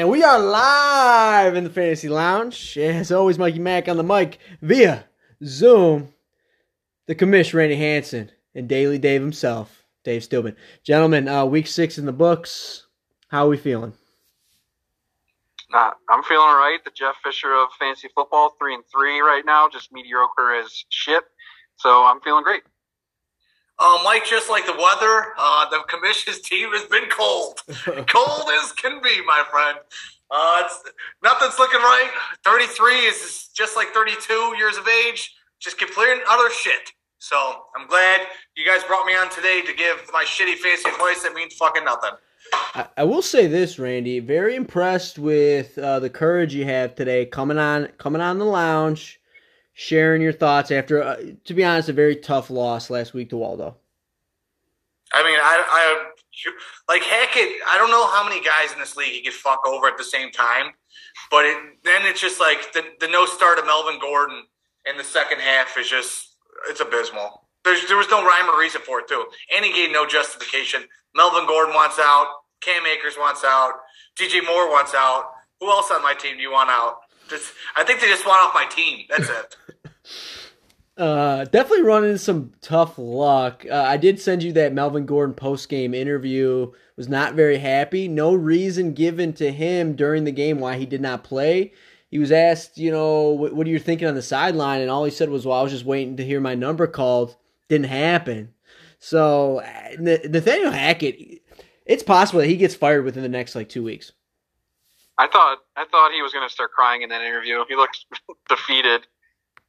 And we are live in the Fantasy Lounge. As always, Mikey Mack on the mic via Zoom. The commish, Randy Hanson, and Daily Dave himself, Dave Stillman. Gentlemen, uh, week six in the books. How are we feeling? Uh, I'm feeling all right. The Jeff Fisher of fantasy football, three and three right now, just mediocre as shit. So I'm feeling great. Uh, Mike, just like the weather, uh, the commission's team has been cold. cold as can be, my friend. Uh, it's, nothing's looking right. 33 is just like 32 years of age, just complete other shit. So I'm glad you guys brought me on today to give my shitty fantasy advice that means fucking nothing. I, I will say this, Randy. Very impressed with uh, the courage you have today, coming on, coming on the lounge sharing your thoughts after, uh, to be honest, a very tough loss last week to Waldo. I mean, I, I like Hackett. I don't know how many guys in this league he could fuck over at the same time, but it, then it's just like the, the no start of Melvin Gordon in the second half is just it's abysmal. There's, there was no rhyme or reason for it too, and he gave no justification. Melvin Gordon wants out. Cam Akers wants out. DJ Moore wants out. Who else on my team do you want out? Just, I think they just want off my team. That's it. Uh, definitely running some tough luck. Uh, I did send you that Melvin Gordon post game interview. Was not very happy. No reason given to him during the game why he did not play. He was asked, you know, what, what are you thinking on the sideline, and all he said was, "Well, I was just waiting to hear my number called." Didn't happen. So Nathaniel Hackett, it's possible that he gets fired within the next like two weeks. I thought I thought he was going to start crying in that interview. He looked defeated.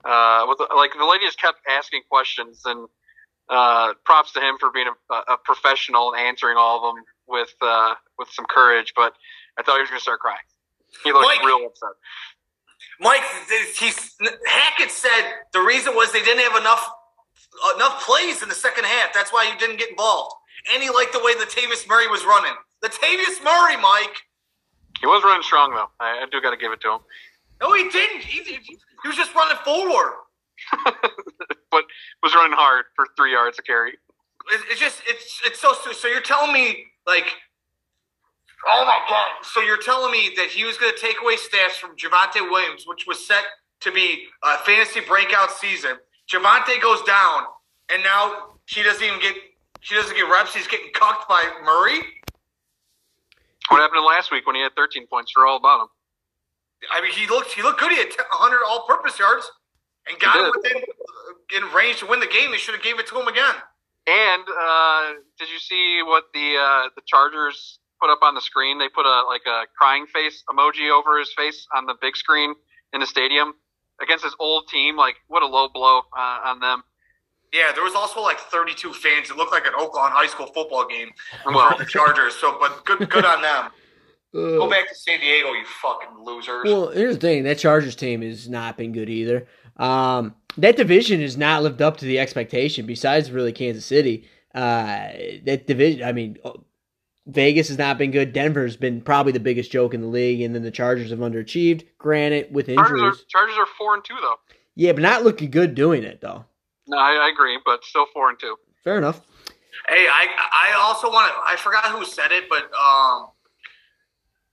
Uh, with, like the lady just kept asking questions, and uh, props to him for being a, a professional and answering all of them with uh, with some courage. But I thought he was going to start crying. He looked Mike, real upset. Mike, he's, Hackett said the reason was they didn't have enough enough plays in the second half. That's why he didn't get involved. And he liked the way the Latavius Murray was running. The Latavius Murray, Mike. He was running strong though. I, I do got to give it to him. No, he didn't. He, he, was just running forward. but was running hard for three yards of carry. It's just it's it's so so you're telling me like oh my god so you're telling me that he was going to take away stats from Javonte Williams which was set to be a fantasy breakout season Javonte goes down and now she doesn't even get she doesn't get reps She's getting cucked by Murray what happened last week when he had 13 points for all about him I mean, he looked he looked good. He had 100 all-purpose yards and got him within in range to win the game. They should have gave it to him again. And uh, did you see what the uh, the Chargers put up on the screen? They put a like a crying face emoji over his face on the big screen in the stadium against his old team. Like, what a low blow uh, on them. Yeah, there was also like 32 fans. It looked like an Oakland high school football game well, the Chargers. So, but good, good on them. Uh, Go back to San Diego, you fucking losers. Well, here's the thing: that Chargers team has not been good either. Um, that division has not lived up to the expectation. Besides, really, Kansas City. Uh, that division. I mean, uh, Vegas has not been good. Denver's been probably the biggest joke in the league, and then the Chargers have underachieved. Granted, with injuries. Chargers are, Chargers are four and two though. Yeah, but not looking good doing it though. No, I, I agree, but still four and two. Fair enough. Hey, I I also want to. I forgot who said it, but um,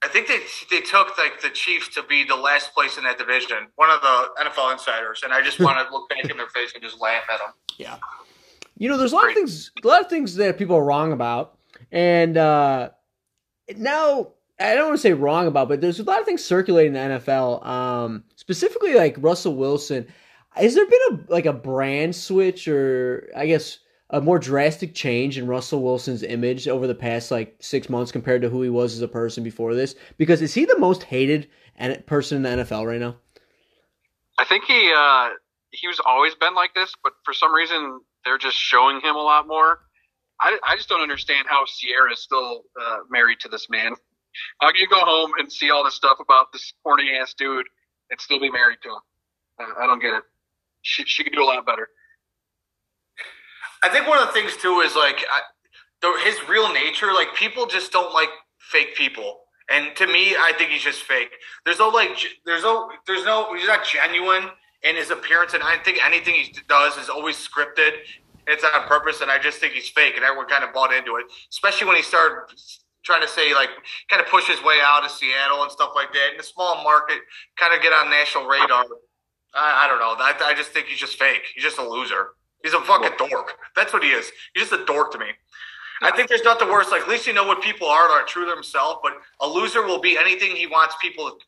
I think they they took like the Chiefs to be the last place in that division. One of the NFL insiders, and I just want to look back in their face and just laugh at them. Yeah, you know, there's a lot Great. of things, a lot of things that people are wrong about, and uh, now I don't want to say wrong about, but there's a lot of things circulating in the NFL, um, specifically like Russell Wilson. Has there been a like a brand switch, or I guess? a more drastic change in Russell Wilson's image over the past like six months compared to who he was as a person before this? Because is he the most hated person in the NFL right now? I think he uh, he was always been like this, but for some reason they're just showing him a lot more. I, I just don't understand how Ciara is still uh, married to this man. How can you go home and see all this stuff about this horny ass dude and still be married to him? I, I don't get it. She she could do a lot better. I think one of the things too is like I, the, his real nature. Like people just don't like fake people, and to me, I think he's just fake. There's no like, there's no, there's no, he's not genuine in his appearance, and I think anything he does is always scripted. It's on purpose, and I just think he's fake, and everyone kind of bought into it. Especially when he started trying to say like kind of push his way out of Seattle and stuff like that in a small market, kind of get on national radar. I, I don't know. I, I just think he's just fake. He's just a loser. He's a fucking dork. That's what he is. He's just a dork to me. I think there's nothing worse. Like at least you know what people are that are true to themselves. But a loser will be anything he wants people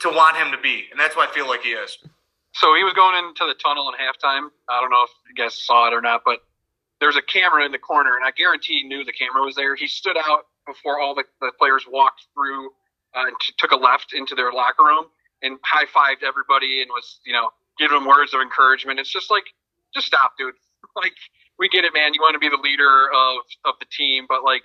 to want him to be, and that's why I feel like he is. So he was going into the tunnel in halftime. I don't know if you guys saw it or not, but there's a camera in the corner, and I guarantee he knew the camera was there. He stood out before all the, the players walked through uh, and t- took a left into their locker room and high fived everybody and was, you know, giving them words of encouragement. It's just like, just stop, dude. Like, we get it, man. You want to be the leader of, of the team, but like,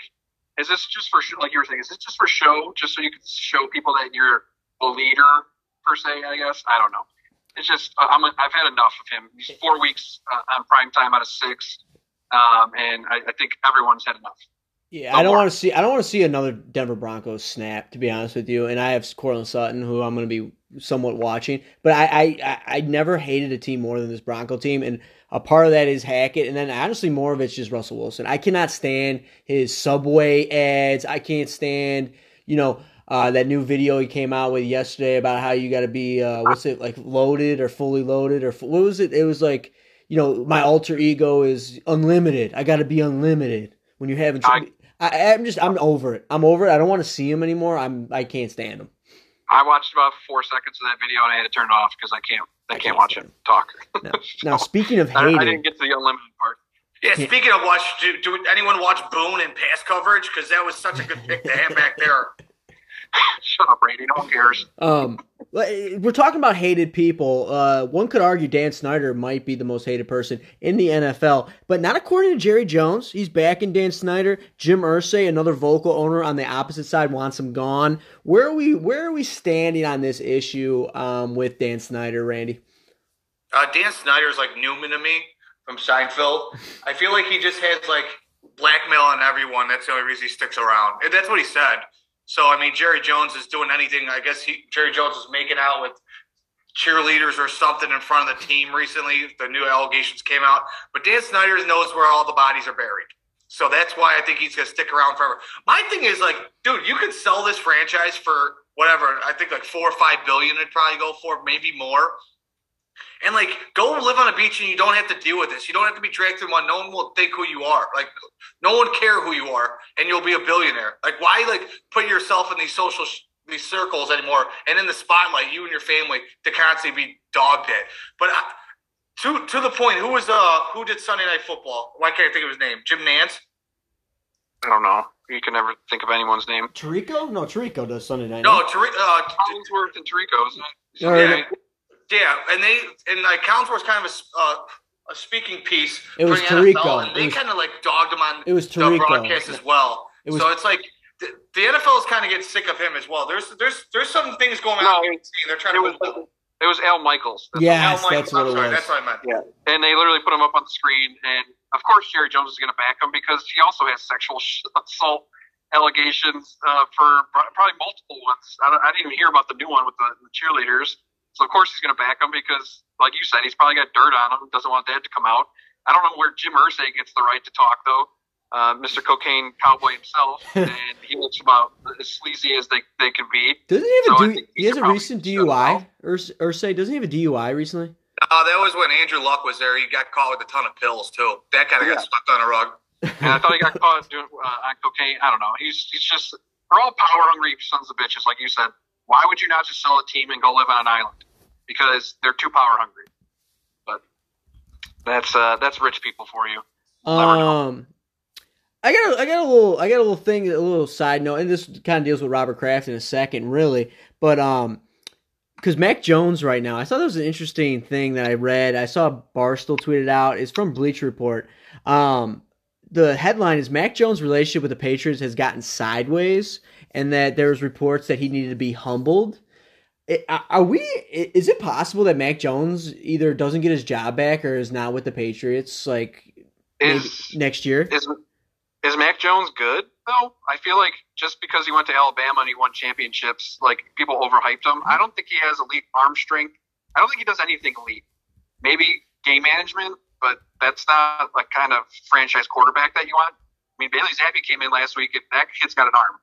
is this just for like you were saying? Is this just for show? Just so you can show people that you're a leader per se? I guess I don't know. It's just I'm I've had enough of him. He's four weeks uh, on prime time out of six, um, and I, I think everyone's had enough. Yeah, I don't want to see. I don't want to see another Denver Broncos snap. To be honest with you, and I have Courtland Sutton, who I'm going to be somewhat watching. But I, I, I never hated a team more than this Bronco team, and a part of that is Hackett, and then honestly, more of it's just Russell Wilson. I cannot stand his Subway ads. I can't stand, you know, uh, that new video he came out with yesterday about how you got to be, uh, what's it like, loaded or fully loaded or what was it? It was like, you know, my alter ego is unlimited. I got to be unlimited when you haven't. I, I, am just, I'm over it. I'm over it. I don't want to see him anymore. I'm, I can't stand him. I watched about four seconds of that video and I had to turn it off because I can't I, can't, can't watch him talk. No. Now, speaking of hating, I, I, didn't get to the unlimited part. Yeah, speaking of watch, do, do anyone watch Boone and pass coverage? Because that was such a good pick to have back there. Shut up, Brady. No one cares. Um, we're talking about hated people. Uh, one could argue Dan Snyder might be the most hated person in the NFL, but not according to Jerry Jones. He's backing Dan Snyder. Jim Irsay, another vocal owner on the opposite side, wants him gone. Where are we? Where are we standing on this issue um, with Dan Snyder, Randy? Uh, Dan is like Newman to me from Seinfeld. I feel like he just has like blackmail on everyone. That's the only reason he sticks around. That's what he said. So I mean, Jerry Jones is doing anything. I guess he, Jerry Jones is making out with cheerleaders or something in front of the team recently. The new allegations came out, but Dan Snyder knows where all the bodies are buried. So that's why I think he's gonna stick around forever. My thing is like, dude, you could sell this franchise for whatever. I think like four or five billion it'd probably go for, maybe more and like go live on a beach and you don't have to deal with this. You don't have to be dragged through one. No one will think who you are. Like no one care who you are, and you'll be a billionaire. Like why like put yourself in these social sh- these circles anymore and in the spotlight, you and your family to constantly be dogged at. But uh, to to the point, who was uh who did Sunday Night Football? Why can't I think of his name? Jim Nantz. I don't know. You can never think of anyone's name. Tirico? No, Tirico does Sunday Night. No, Tirico. Uh, Collinsworth and Tirico, isn't it? Yeah, yeah, and they and like was kind of a, uh, a speaking piece. It was Tirico. and they kind of like dogged him on it was Tirico. the broadcast as well. It was, so it's like the, the NFL is kind of getting sick of him as well. There's there's there's some things going on. No, they're trying it to. Was, it was Al Michaels. That's yes, Al Michaels. that's what I'm it sorry, was. That's what I meant. Yeah, and they literally put him up on the screen, and of course Jerry Jones is going to back him because he also has sexual assault allegations uh, for probably multiple ones. I, I, didn't even hear about the new one with the, the cheerleaders. So of course he's going to back him because, like you said, he's probably got dirt on him. Doesn't want that to come out. I don't know where Jim Irsay gets the right to talk though. Uh, Mr. Cocaine Cowboy himself, and he looks about as sleazy as they, they can be. Doesn't he have so a, du- he has a recent DUI? Urs- Irsay, doesn't he have a DUI recently? Oh, that was when Andrew Luck was there. He got caught with a ton of pills too. That kind of yeah. got swept on a rug. and I thought he got caught doing uh, on cocaine. I don't know. He's he's just we're all power hungry sons of bitches, like you said. Why would you not just sell a team and go live on an island? because they're too power hungry. But that's uh, that's rich people for you. Um, I got a, I got a little I got a little thing a little side note, and this kind of deals with Robert Kraft in a second, really. But um, because Mac Jones right now, I thought that was an interesting thing that I read. I saw Barstool tweeted out. It's from Bleacher Report. Um, the headline is Mac Jones' relationship with the Patriots has gotten sideways, and that there was reports that he needed to be humbled. Are we? Is it possible that Mac Jones either doesn't get his job back or is not with the Patriots like is, next year? Is is Mac Jones good though? I feel like just because he went to Alabama and he won championships, like people overhyped him. I don't think he has elite arm strength. I don't think he does anything elite. Maybe game management, but that's not a kind of franchise quarterback that you want. I mean, Bailey Zappe came in last week, and that kid's got an arm.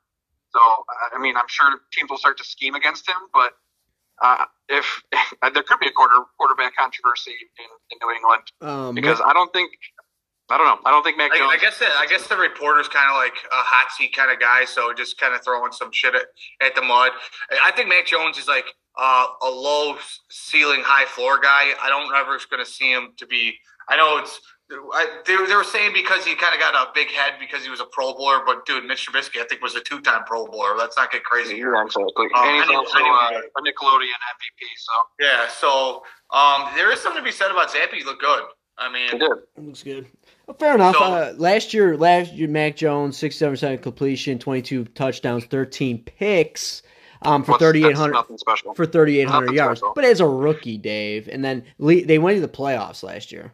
So, I mean, I'm sure teams will start to scheme against him, but uh, if there could be a quarter quarterback controversy in, in New England Um, because I don't think I don't know I don't think Mac I, Jones. I guess that, I guess the reporter's kind of like a hot seat kind of guy, so just kind of throwing some shit at, at the mud. I think Mac Jones is like uh, a low ceiling, high floor guy. I don't ever going to see him to be. I know it's. I, they, they were saying because he kind of got a big head because he was a Pro Bowler, but dude, Mitch Trubisky, I think was a two-time Pro Bowler. Let's not get crazy here. Yeah, exactly. Um, and he's knew- also I knew uh, a Nickelodeon MVP, so Yeah, so um, there is something to be said about Zappe. He looked good. I mean, he did. Looks good. Well, fair enough. So- uh, last year, last year, Mac Jones, sixty-seven percent completion, twenty-two touchdowns, thirteen picks, um, for What's- thirty-eight that's hundred Nothing special. for thirty-eight hundred yards. special. But as a rookie, Dave, and then le- they went to the playoffs last year.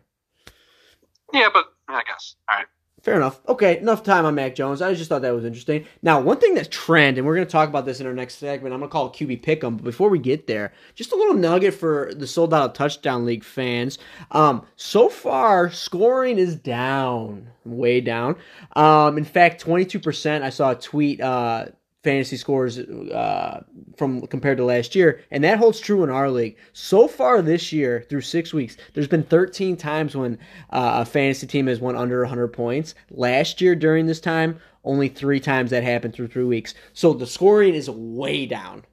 Yeah, but I guess. All right. Fair enough. Okay, enough time on Mac Jones. I just thought that was interesting. Now, one thing that's trend, and we're going to talk about this in our next segment. I'm going to call it QB Pick'em. But before we get there, just a little nugget for the sold out touchdown league fans. Um, so far, scoring is down, way down. Um, in fact, 22%. I saw a tweet. Uh, fantasy scores uh, from compared to last year, and that holds true in our league. So far this year, through six weeks, there's been 13 times when uh, a fantasy team has won under 100 points. Last year during this time, only three times that happened through three weeks. So the scoring is way down.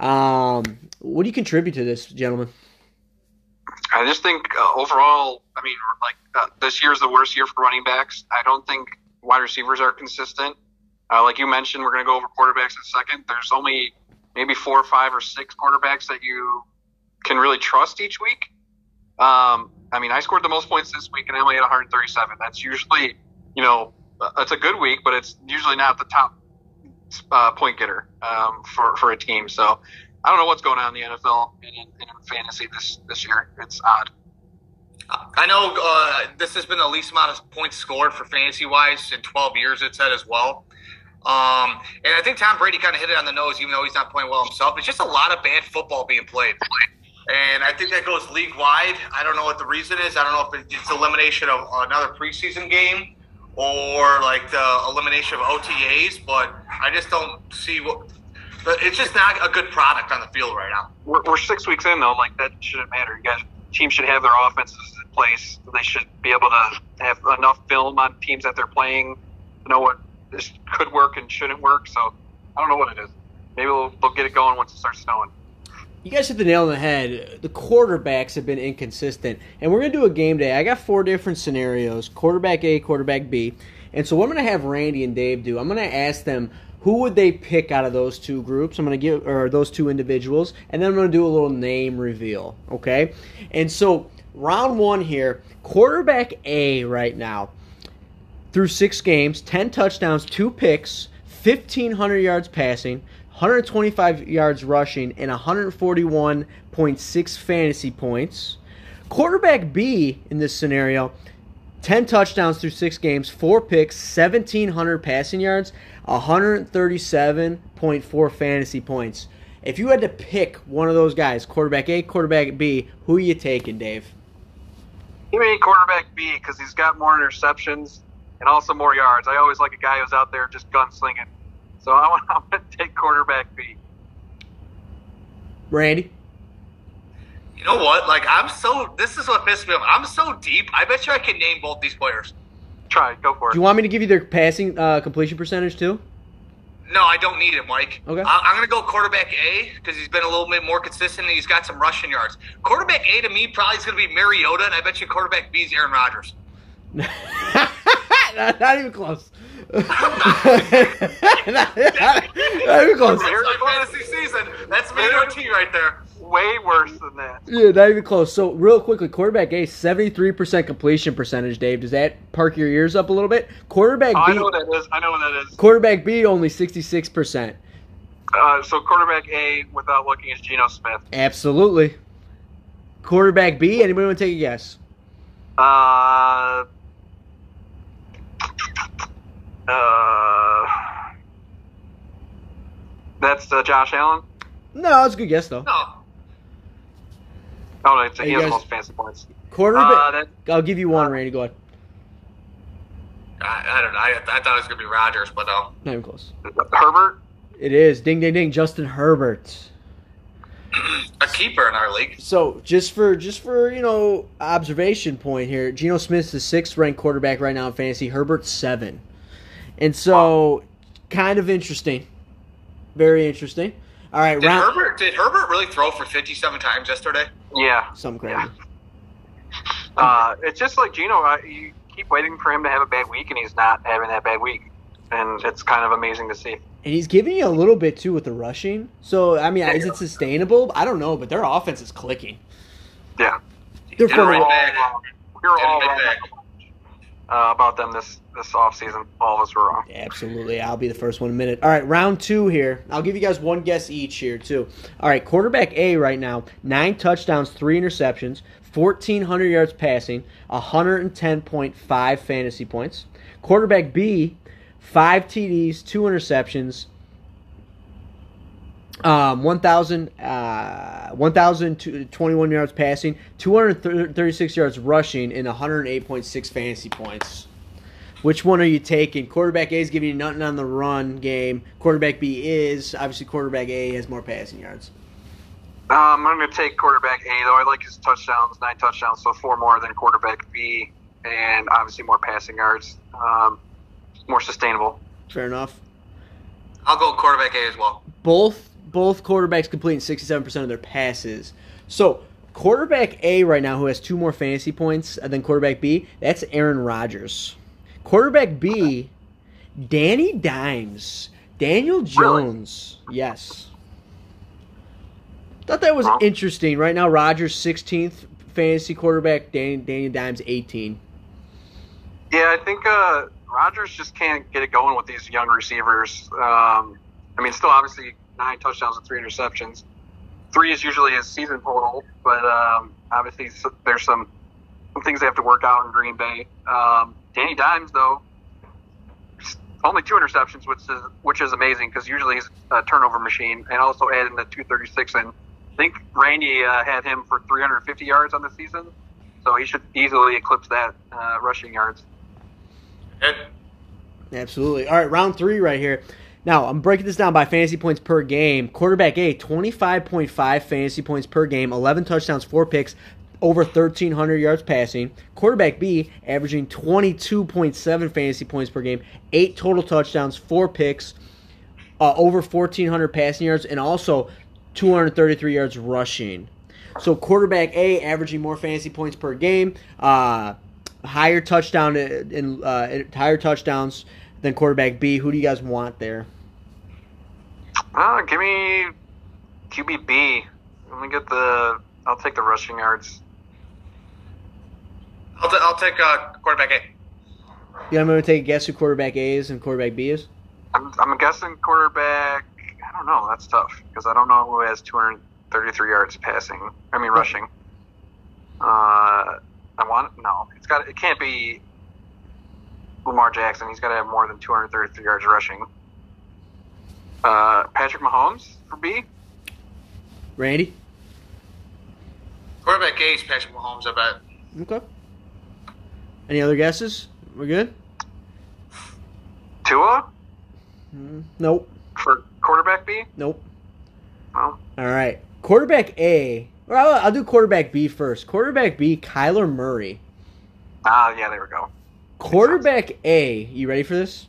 Um, what do you contribute to this, gentlemen? I just think uh, overall, I mean, like uh, this year's the worst year for running backs. I don't think wide receivers are consistent. Uh, like you mentioned, we're going to go over quarterbacks in a second. There's only maybe four or five or six quarterbacks that you can really trust each week. Um, I mean, I scored the most points this week and I only had 137. That's usually, you know, uh, it's a good week, but it's usually not the top uh, point getter um, for for a team. So I don't know what's going on in the NFL and in, in fantasy this this year. It's odd. I know uh, this has been the least amount of points scored for fantasy wise in 12 years. It said as well. Um, and I think Tom Brady kind of hit it on the nose, even though he's not playing well himself. It's just a lot of bad football being played. And I think that goes league wide. I don't know what the reason is. I don't know if it's elimination of another preseason game or like the elimination of OTAs, but I just don't see what. But it's just not a good product on the field right now. We're, we're six weeks in though. Like that shouldn't matter. You guys, teams should have their offenses in place. They should be able to have enough film on teams that they're playing to know what this could work and shouldn't work. So I don't know what it is. Maybe they'll, they'll get it going once it starts snowing. You guys hit the nail on the head. The quarterbacks have been inconsistent. And we're to do a game day. I got four different scenarios quarterback A, quarterback B. And so, what I'm to have Randy and Dave do, I'm to ask them who would they pick out of those two groups. I'm going to give, or those two individuals. And then I'm going to do a little name reveal. Okay? And so, round one here quarterback A right now, through six games, 10 touchdowns, two picks, 1,500 yards passing. 125 yards rushing and 141.6 fantasy points. Quarterback B in this scenario, 10 touchdowns through six games, four picks, 1,700 passing yards, 137.4 fantasy points. If you had to pick one of those guys, quarterback A, quarterback B, who are you taking, Dave? He made quarterback B because he's got more interceptions and also more yards. I always like a guy who's out there just gunslinging. So I want, I'm going to take quarterback B. Randy? You know what? Like I'm so. This is what pissed me off. I'm so deep. I bet you I can name both these players. Try, go for it. Do you want me to give you their passing uh, completion percentage too? No, I don't need it, Mike. Okay. I, I'm going to go quarterback A because he's been a little bit more consistent and he's got some rushing yards. Quarterback A to me probably is going to be Mariota, and I bet you quarterback B is Aaron Rodgers. not, not even close. Not, not- not even close. That's my fantasy season. That's me and OT right there. Way worse than that. Yeah, not even close. So, real quickly, quarterback A, 73% completion percentage, Dave. Does that park your ears up a little bit? Quarterback Oh, I B, know what that is. I know what that is. quarterback B, only 66%. Uh, so quarterback A, without looking, is Geno Smith. Absolutely. Quarterback B, anybody want to take a guess? Uh, uh, that's uh, Josh Allen. No, that's a good guess, though. No. Oh, no, it's, he has the most fancy points. Quarterback, Uh, I'll give you one, Randy. Go ahead. I, I don't know. I, I thought it was gonna be Rodgers, but um, Not even close. Herbert. It is ding ding ding. Justin Herbert. a keeper in our league. So just for just for you know observation point here, Geno Smith's the sixth ranked quarterback right now in fantasy. Herbert seven, and so kind of interesting, very interesting. All right, Did round Herbert did Herbert really throw for fifty seven times yesterday? Yeah. some crazy. Yeah. Uh, it's just like Geno. Uh, you keep waiting for him to have a bad week, and he's not having that bad week, and it's kind of amazing to see. And he's giving you a little bit too with the rushing. So I mean, is it sustainable? I don't know, but their offense is clicking. Yeah. They're Get right back. We were Get all right wrong back. Uh, about them this this off season. All of us were wrong. Absolutely. I'll be the first one in a minute. All right, round two here. I'll give you guys one guess each here, too. All right, quarterback A right now, nine touchdowns, three interceptions, 1,400 yards passing, 110.5 fantasy points. Quarterback B, five TDs, two interceptions, um, 1,000, uh, 1,021 yards passing, 236 yards rushing, and 108.6 fantasy points. Which one are you taking? Quarterback A is giving you nothing on the run game. Quarterback B is obviously quarterback A has more passing yards. Um, I'm going to take quarterback A though. I like his touchdowns, nine touchdowns, so four more than quarterback B, and obviously more passing yards, um, more sustainable. Fair enough. I'll go quarterback A as well. Both both quarterbacks completing 67% of their passes. So quarterback A right now, who has two more fantasy points than quarterback B, that's Aaron Rodgers. Quarterback B, Danny Dimes, Daniel Jones. Yes. Thought that was interesting. Right now, Rodgers 16th fantasy quarterback, Danny, Danny Dimes 18. Yeah, I think uh, Rodgers just can't get it going with these young receivers. Um, I mean, still obviously nine touchdowns and three interceptions. Three is usually his season total, but um, obviously there's some, some things they have to work out in Green Bay. Um, Danny Dimes, though, only two interceptions, which is which is amazing because usually he's a turnover machine, and also adding the 236 and I think Randy uh, had him for 350 yards on the season, so he should easily eclipse that uh, rushing yards. Absolutely. All right, round three right here. Now, I'm breaking this down by fantasy points per game. Quarterback A, 25.5 fantasy points per game, 11 touchdowns, 4 picks, over 1,300 yards passing. Quarterback B, averaging 22.7 fantasy points per game, 8 total touchdowns, 4 picks, uh, over 1,400 passing yards, and also 233 yards rushing. So quarterback A averaging more fantasy points per game, uh, higher touchdown in uh, higher touchdowns than quarterback B. Who do you guys want there? Uh, give me QBB. Let me get the. I'll take the rushing yards. I'll, t- I'll take uh, quarterback A. Yeah, I'm going to take a guess who quarterback A is and quarterback B is. I'm, I'm guessing quarterback. I don't know. That's tough because I don't know who has 233 yards passing. I mean rushing. Uh, I want no. It's got. It can't be Lamar Jackson. He's got to have more than 233 yards rushing. Uh, Patrick Mahomes for B. Randy. Quarterback A is Patrick Mahomes. I bet. Okay. Any other guesses? We're good. Tua Mm, Nope. for quarterback B. Nope. Well, All right. Quarterback A. Or I'll, I'll do quarterback B first. Quarterback B, Kyler Murray. ah, yeah, there we go. Quarterback A. You ready for this?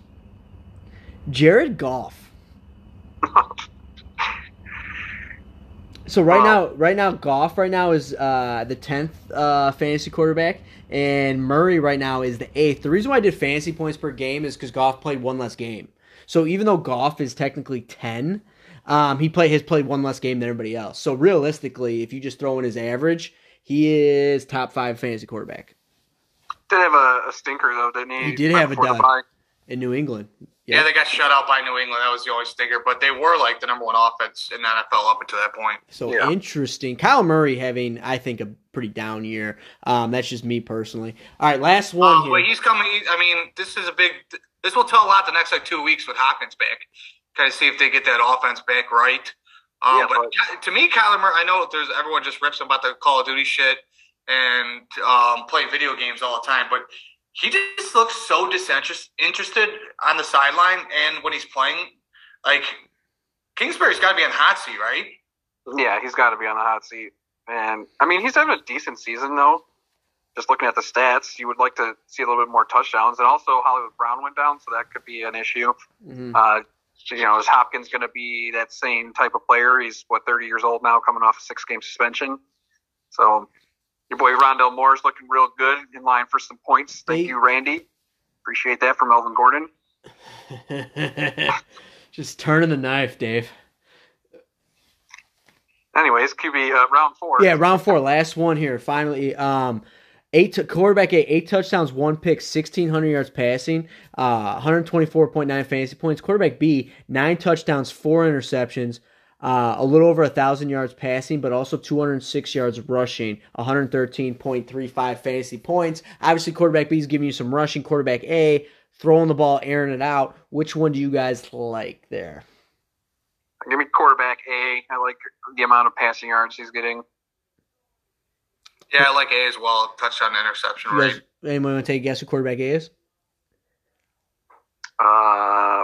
Jared Goff. So right Wow. now, right now, Goff right now is uh, the tenth uh, fantasy quarterback, and Murray right now is the eighth. The reason why I did fantasy points per game is because Goff played one less game. So even though Goff is technically ten, um, he play has played one less game than everybody else. So realistically, if you just throw in his average, he is top five fantasy quarterback Did have a, a stinker though, didn't he? He did Right have a dud. in New England. Yeah. they got shut out by New England. That was the only stinker. But they were like the number one offense in the NFL up until that point. So Yeah. interesting. Kyle Murray having, I think, a pretty down year. Um, that's just me personally. All right, last one Um, here. but he's coming. I mean, this is a big. This will tell a lot the next like two weeks with Hopkins back. Kind of see if they get that offense back right. Um, Yeah, but to me, Kyler Murray, I know there's everyone just rips him about the Call of Duty shit and um, play video games all the time, but he just looks so disinterested on the sideline, and when he's playing, like Kingsbury's got to be on the hot seat, right? Yeah, he's got to be on the hot seat. And I mean, he's having a decent season though. Just looking at the stats, you would like to see a little bit more touchdowns. And also, Hollywood Brown went down, so that could be an issue. Mhm. Uh, you know, is Hopkins going to be that same type of player? He's what 30 years old now, coming off a six-game suspension. So your boy Rondale Moore is looking real good, in line for some points. Thank They- you, Randy. Appreciate that from Elvin Gordon. Just turning the knife, Dave. Anyways, QB uh, round four. Yeah, round four, last one here. Finally, um, eight t- quarterback eight, eight touchdowns, one pick, sixteen hundred yards passing, uh, one hundred twenty four point nine fantasy points. Quarterback B, nine touchdowns, four interceptions, uh, a little over a thousand yards passing, but also two hundred six yards rushing, one hundred thirteen point three five fantasy points. Obviously, quarterback B is giving you some rushing. Quarterback A, throwing the ball, airing it out. Which one do you guys like there? Give me quarterback A. I like the amount of passing yards he's getting. Yeah, I like A as well. Touchdown to interception rate. anyone want to take a guess who quarterback A is? Uh,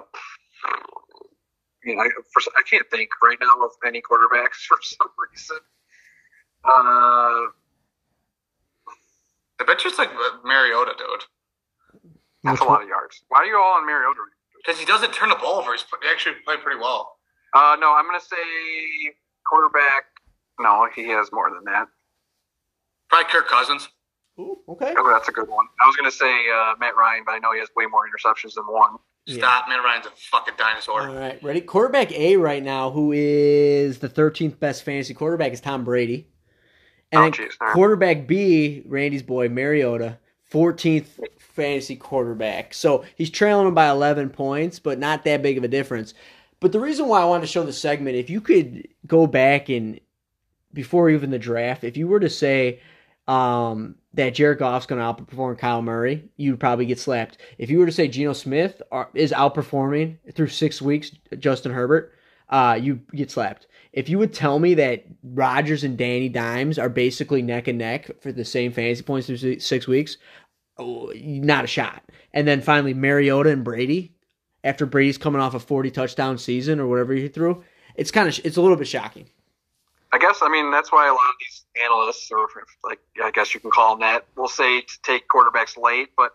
you know, I, for, I can't think right now of any quarterbacks for some reason. Uh, I bet you it's like Mariota, dude. that's Which a lot one? of yards. Why are you all on Mariota? Because he doesn't turn the ball over. He's he actually played pretty well. Uh, no, I'm gonna say quarterback. No, he has more than that. Probably Kirk Cousins. Ooh, okay. Oh, that's a good one. I was gonna say uh, Matt Ryan, but I know he has way more interceptions than one. Yeah. Stop. Matt Ryan's a fucking dinosaur. All right, ready? Quarterback A right now, who is the 13th best fantasy quarterback, is Tom Brady. And Oh, jeez, quarterback B, Randy's boy, Mariota, 14th fantasy quarterback. So he's trailing him by 11 points, but not that big of a difference. But the reason why I wanted to show the segment, if you could go back and before even the draft, if you were to say um, that Jared Goff's going to outperform Kyle Murray, you'd probably get slapped. If you were to say Geno Smith are, is outperforming through six weeks Justin Herbert, uh, you get slapped. If you would tell me that Rodgers and Danny Dimes are basically neck and neck for the same fantasy points through six weeks, oh, not a shot. And then finally Mariota and Brady, after Brady's coming off a forty touchdown season or whatever he threw, it's kind of it's a little bit shocking. I guess I mean that's why a lot of these analysts, or like I guess you can call them that, will say to take quarterbacks late. But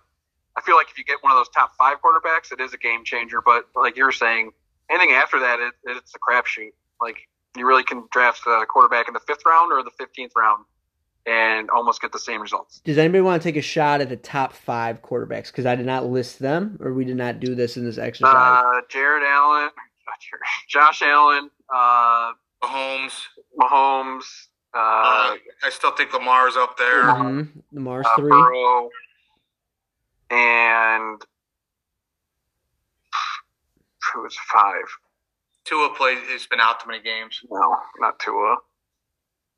I feel like if you get one of those top five quarterbacks, it is a game changer. But like you're saying, anything after that, it, it's a crapshoot. Like you really can draft a quarterback in the fifth round or the fifteenth round and almost get the same results. Does anybody want to take a shot at the top five quarterbacks? Because I did not list them, or we did not do this in this exercise. Uh, Jared Allen, Jared, Josh Allen, uh, Mahomes. Mahomes, uh, Uh, I still think Lamar's up there. Mhm. Lamar's uh, three. Burrow, and who was five? Tua plays. Has been out too many games. No, not Tua.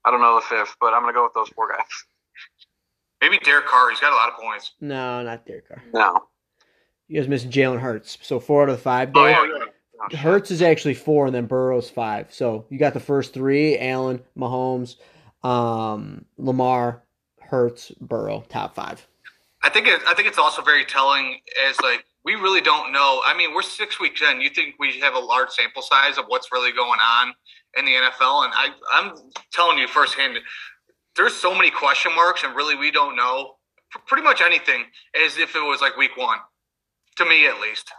I don't know the fifth, but I'm gonna go with those four guys. Maybe Derek Carr. He's got a lot of points. No, not Derek Carr. No. You guys missing Jalen Hurts. So four out of the five. Oh, yeah. Oh. Hurts is actually four, and then Burrow's five. So you got the first three: Allen, Mahomes, um, Lamar, Hurts, Burrow, top five. I think it, I think it's also very telling as like we really don't know. I mean, we're six weeks in. You think we have a large sample size of what's really going on in the NFL? And I, I'm telling you firsthand, there's so many question marks, and really we don't know pretty much anything as if it was like week one, to me at least.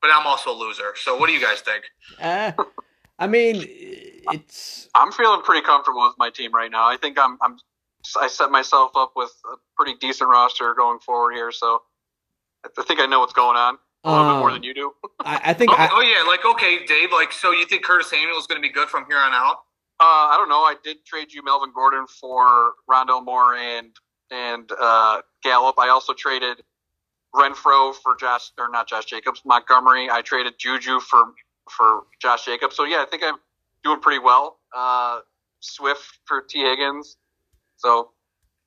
But I'm also a loser. So what do you guys think? Uh, I mean, it's I'm feeling pretty comfortable with my team right now. I think I'm, I'm I set myself up with a pretty decent roster going forward here, so I think I know what's going on a little bit more um, than you do. I, I think Oh, I, oh yeah, like okay, Dave. Like so, you think Curtis Samuel is going to be good from here on out? Uh, I don't know. I did trade you Melvin Gordon for Rondale Moore and and uh, Gallup. I also traded Renfrow for Josh or not Josh Jacobs, Montgomery. I traded Juju for for Josh Jacobs. So yeah, I think I'm doing pretty well. Uh, Swift for Tee Higgins. So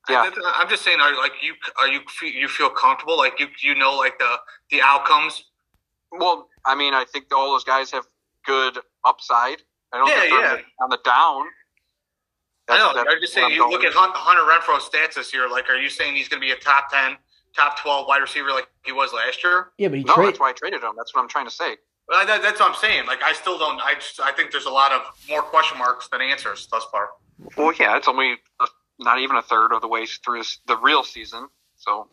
yeah, I'm just saying, are like you are you you feel comfortable? Like you you know like the the outcomes. well, I mean, I think all those guys have good upside. I don't Yeah, think they're yeah. on the down. I know. I'm just saying. You look at Hun- Hunter Renfrow's stats this year. Like, are you saying he's going to be a top ten top twelve wide receiver like he was last year. Yeah, but he No, trade. that's why I traded him. That's what I'm trying to say. Well, that, that's what I'm saying. Like I still don't. I just I think there's a lot of more question marks than answers thus far. Well, yeah, it's only a, not even a third of the way through this, the real season. So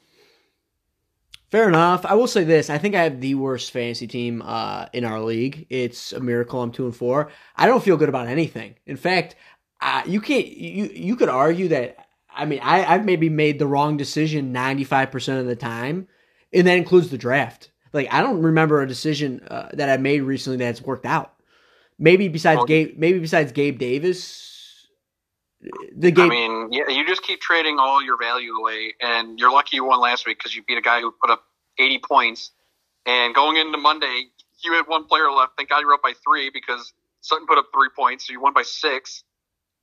Fair enough. I will say this: I think I have the worst fantasy team uh, in our league. It's a miracle. I'm two and four. I don't feel good about anything. In fact, uh, you can't. You you could argue that. I mean, I, I've maybe made the wrong decision 95 percent of the time, and that includes the draft. Like I don't remember a decision uh, that I made recently that's worked out. Maybe besides Well, Gabe. Maybe besides Gabe Davis. The Gabe. I mean, yeah, you just keep trading all your value away, and you're lucky you won last week because you beat a guy who put up 80 points. And going into Monday, you had one player left. Thank God you were up by three because Sutton put up three points, so you won by six.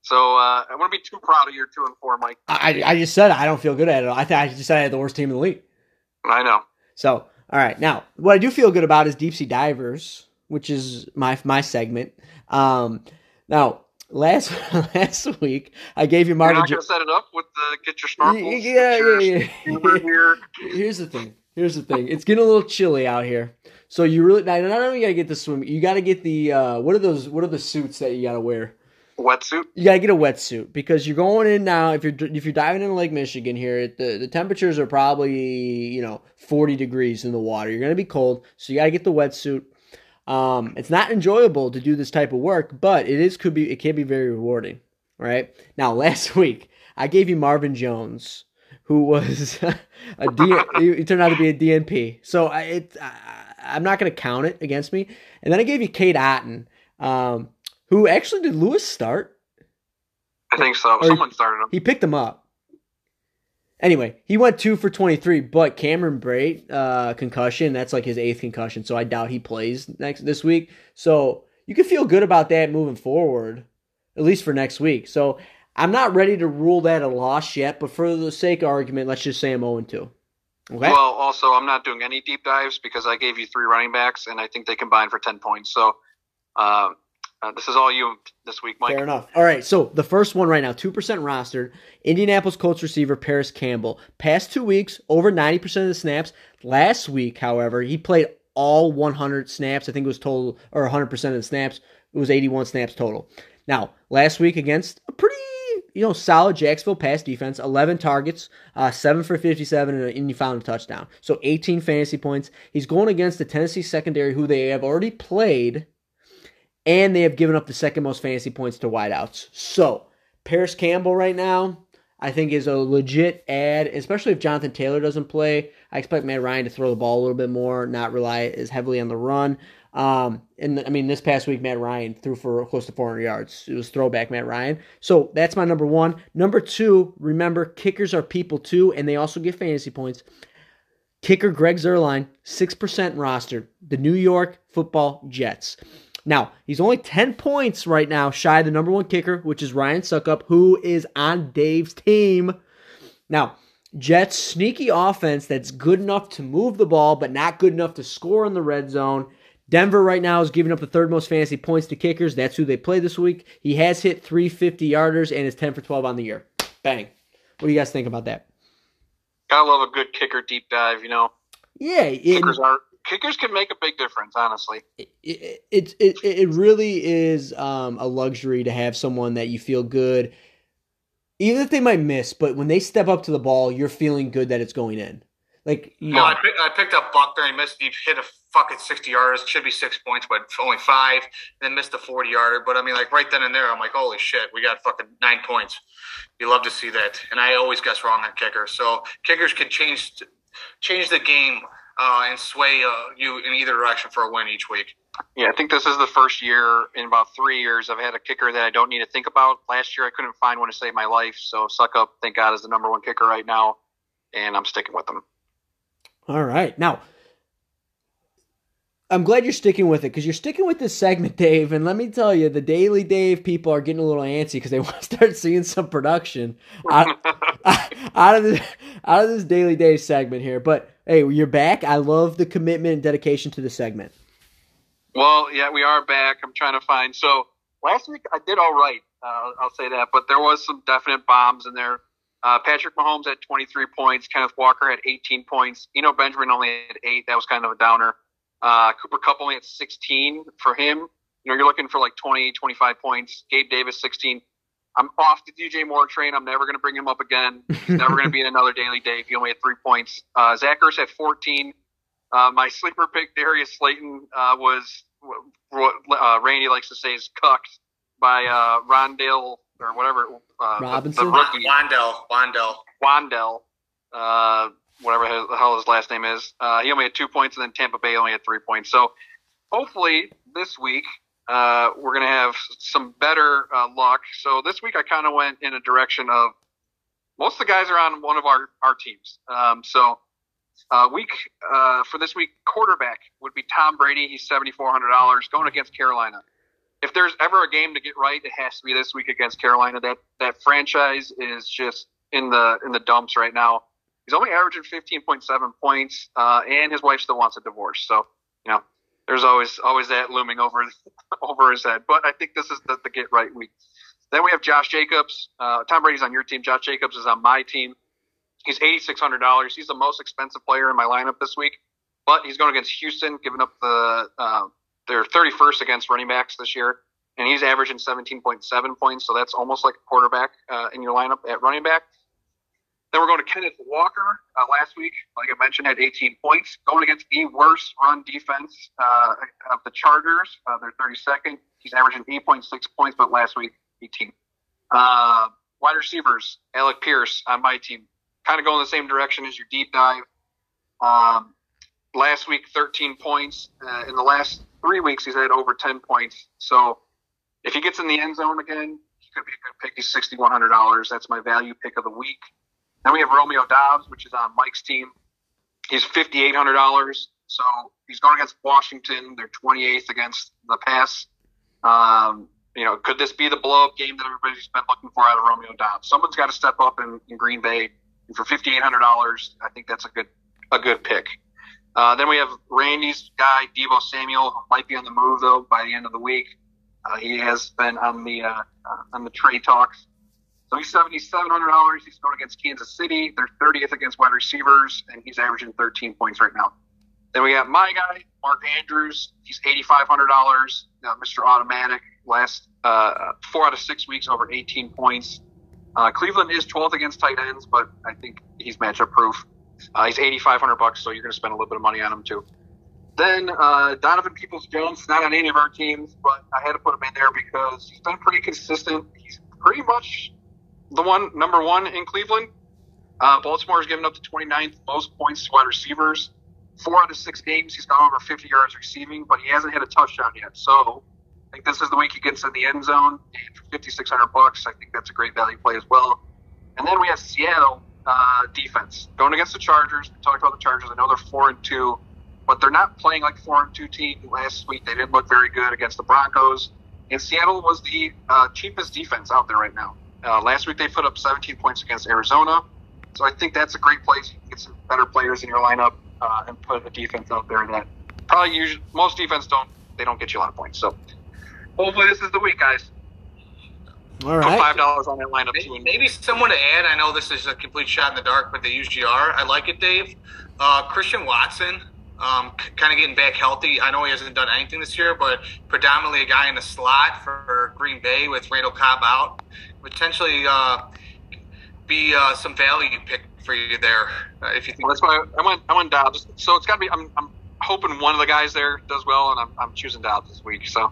So uh, I wouldn't be too proud of your two and four, Mike. I, I just said I don't feel good at it. I think I just said I had the worst team in the league. I know. So, all right. Now, what I do feel good about is deep sea divers, which is my my segment. Um, now, last last week I gave you You're not Jo- to set it up with the get your snorkels. yeah, your yeah, yeah. gear. Here's the thing. Here's the thing. It's getting a little chilly out here, so you really now not only gotta get the swim, you gotta get the uh, what are those? What are the suits that you gotta wear? Wetsuit. You gotta get a wetsuit because you're going in now. If you're if you're diving in Lake Michigan here, the the temperatures are probably you know 40 degrees in the water. You're gonna be cold, so you gotta get the wetsuit. Um, it's not enjoyable to do this type of work, but it is could be it can be very rewarding. Right now, last week I gave you Marvin Jones, who was a D. he turned out to be a DNP. So I, it I, I'm not gonna count it against me. And then I gave you Cade Otton. Um, who actually did Lewis start? I think so. Or- Someone started him. He picked him up. Anyway, he went two for 23, but Cameron Brate, uh, concussion, that's like his eighth concussion, so I doubt he plays next this week. So you can feel good about that moving forward, at least for next week. So I'm not ready to rule that a loss yet, but for the sake of argument, let's just say I'm 0 2. Okay? Well, also, I'm not doing any deep dives because I gave you three running backs, and I think they combined for 10 points. So uh, uh, this is all you this week, Mike. Fair enough. All right, so the first one right now, 2% rostered, Indianapolis Colts receiver Parris Campbell. Past two weeks, over 90% of the snaps. Last week, however, he played all 100 snaps. I think it was total, or 100% of the snaps. It was 81 snaps total. Now, last week against a pretty, you know, solid Jacksonville pass defense, 11 targets, uh, 7 for 57, and, he found a touchdown. So 18 fantasy points. He's going against the Tennessee secondary, who they have already played and they have given up the second most fantasy points to wideouts. So Parris Campbell right now, I think is a legit ad, especially if Jonathan Taylor doesn't play. I expect Matt Ryan to throw the ball a little bit more, not rely as heavily on the run. Um, and I mean, this past week, Matt Ryan threw for close to 400 yards. It was throwback Matt Ryan. So that's my number one. Number two, remember, kickers are people too, and they also get fantasy points. Kicker Greg Zuerlein, 6% rostered. The New York football Jets. Now, he's only 10 points right now shy of the number one kicker, which is Ryan Succop, who is on Dave's team. Now, Jets sneaky offense that's good enough to move the ball, but not good enough to score in the red zone. Denver right now is giving up the third most fantasy points to kickers. That's who they play this week. He has hit 350 yarders and is 10 for 12 on the year. Bang. What do you guys think about that? Gotta love a good kicker deep dive. You know, Yeah, it, kickers are kickers can make a big difference. Honestly, it, it, it, it really is um, a luxury to have someone that you feel good, even if they might miss, but when they step up to the ball, you're feeling good that it's going in. Like, No, I, pick, I picked up Buckner. He missed. He hit a fucking sixty yards. Should be six points, but only five. Then missed a forty yarder. But I mean, like right then and there, I'm like, holy shit, we got fucking nine points. You love to see that. And I always guess wrong on kickers. So kickers can change change the game uh, and sway uh, you in either direction for a win each week. yeah, I think this is the first year in about three years I've had a kicker that I don't need to think about. Last year I couldn't find one to save my life, so Succop. Thank God is the number one kicker right now, and I'm sticking with him. all right. Now, I'm glad you're sticking with it because you're sticking with this segment, Dave. And let me tell you, the Daily Dave people are getting a little antsy because they want to start seeing some production out, out of this out of this Daily Dave segment here. But hey, you're back. I love the commitment and dedication to the segment. Well, yeah, we are back. I'm trying to find. So last week I did all right. Uh, I'll say that, but there was some definite bombs in there. Uh, Patrick Mahomes had 23 points. Kenneth Walker had 18 points. Eno Benjamin only had eight. That was kind of a downer. Uh, Cooper Kupp only had 16 for him. You know, you're looking for like 20, 25 points. Gabe Davis, 16. I'm off the DJ Moore train. I'm never going to bring him up again. He's never going to be in another daily Dave. He only had three points. Uh, Zach Ertz had 14. Uh, my sleeper pick, Darius Slayton, uh, was what uh, Randy likes to say is cucked by uh, Rondale or whatever. Uh, Robinson? The, the rookie. Wan'Dale, Wan'Dale. Wan'Dale, uh, whatever the hell his last name is. Uh, he only had two points, and then Tampa Bay only had three points. So hopefully this week uh, we're going to have some better uh, luck. So this week I kind of went in a direction of most of the guys are on one of our our teams. Um, so uh, week uh, for this week, quarterback would be Tom Brady. He's seventy four hundred dollars going against Carolina. If there's ever a game to get right, it has to be this week against Carolina. That that franchise is just in the in the dumps right now. He's only averaging fifteen point seven points, uh, and his wife still wants a divorce. So you know, there's always always that looming over over his head. But I think this is the, the get right week. Then we have Josh Jacobs. Uh, Tom Brady's on your team. Josh Jacobs is on my team. He's eighty six hundred dollars. He's the most expensive player in my lineup this week, but he's going against Houston, giving up the uh, they're thirty first against running backs this year, and he's averaging seventeen point seven points. So that's almost like a quarterback uh, in your lineup at running back. Then we're going to Kenneth Walker. Uh, last week, like I mentioned, had 18 points. Going against the worst run defense uh, of the Chargers. Uh, they're 32nd. He's averaging 8.6 points, but last week, 18. Uh, wide receivers, Alec Pierce on my team. Kind of going the same direction as your deep dive. Um, last week, 13 points. Uh, in the last three weeks, he's had over 10 points. So if he gets in the end zone again, he could be a good pick. He's $6,100. That's my value pick of the week. Then we have Romeo Doubs, which is on Mike's team. He's fifty eight hundred dollars. So he's going against Washington. They're twenty eighth against the pass. Um, you know, could this be the blow up game that everybody's been looking for out of Romeo Doubs? Someone's got to step up in, in Green Bay. And for fifty eight hundred dollars, I think that's a good a good pick. Uh, then we have Randy's guy, Deebo Samuel, who might be on the move though by the end of the week. Uh, he has been on the uh, uh, on the trade talks. He's seventy seven hundred dollars. He's going against Kansas City. They're thirtieth against wide receivers, and he's averaging thirteen points right now. Then we got my guy, Mark Andrews. He's eighty five hundred dollars. Uh, Mr. Automatic. Last uh, four out of six weeks, over eighteen points. Uh, Cleveland is twelfth against tight ends, but I think he's matchup proof. Uh, he's eighty five hundred bucks, so you're going to spend a little bit of money on him too. Then uh, Donovan Peoples Jones, not on any of our teams, but I had to put him in there because he's been pretty consistent. He's pretty much the one number one in Cleveland. Uh, Baltimore has given up the 29th most points to wide receivers. Four out of six games, he's gone over 50 yards receiving, but he hasn't hit a touchdown yet. So I think this is the week he gets in the end zone. And for 5,600 bucks, I think that's a great value play as well. And then we have Seattle uh, defense going against the Chargers. We talked about the Chargers. I know they're four and two, but they're not playing like four and two team. Last week they didn't look very good against the Broncos. And Seattle was the uh, cheapest defense out there right now. Uh, last week they put up 17 points against Arizona, so I think that's a great place. You can get some better players in your lineup uh, and put a defense out there that probably usually most defense don't they don't get you a lot of points. So hopefully this is the week, guys. All Put five dollars on that lineup too. Maybe, And maybe someone to add. I know this is a complete shot in the dark, but they use GR. I like it, Dave. Uh, Christian Watson, um, c- kind of getting back healthy. I know he hasn't done anything this year, but predominantly a guy in the slot for Green Bay with Randall Cobb out. Potentially uh, be uh, some value pick for you there uh, if you think. Well, that's why I went. I went Doubs. So it's got to be. I'm, I'm hoping one of the guys there does well, and I'm, I'm choosing Doubs this week. So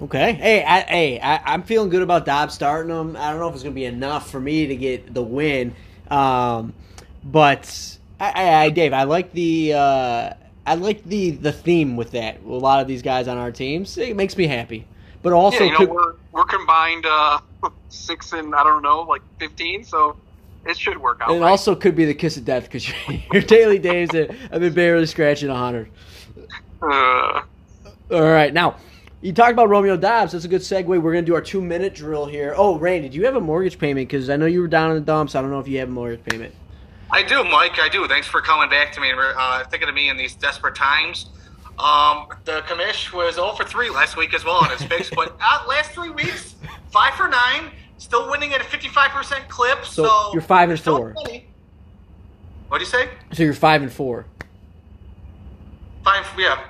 Okay. Hey, I, hey, I, I'm feeling good about Doubs starting him. I don't know if it's going to be enough for me to get the win, um, but I, I, I, Dave, I like the uh, I like the the theme with that. A lot of these guys on our teams, it makes me happy. But also, yeah, you know, could- we're we're combined uh, six and I don't know, like fifteen. So it should work out. it right? also could be the kiss of death because your daily days have have been barely scratching a hundred. Uh, All right, now you talked about Romeo Doubs. That's a good segue. We're going to do our two minute drill here. Oh, Randy, do you have a mortgage payment? Because I know you were down in the dumps. I don't know if you have a mortgage payment. I do, Mike. I do. Thanks for coming back to me and uh, thinking of me in these desperate times. Um, the commish was 0 for 3 last week as well on his picks, but uh, last three weeks, 5 for 9, Still winning at a 55% clip. So, So, you're five and four. What do you say? So you're five and four. Five, yeah.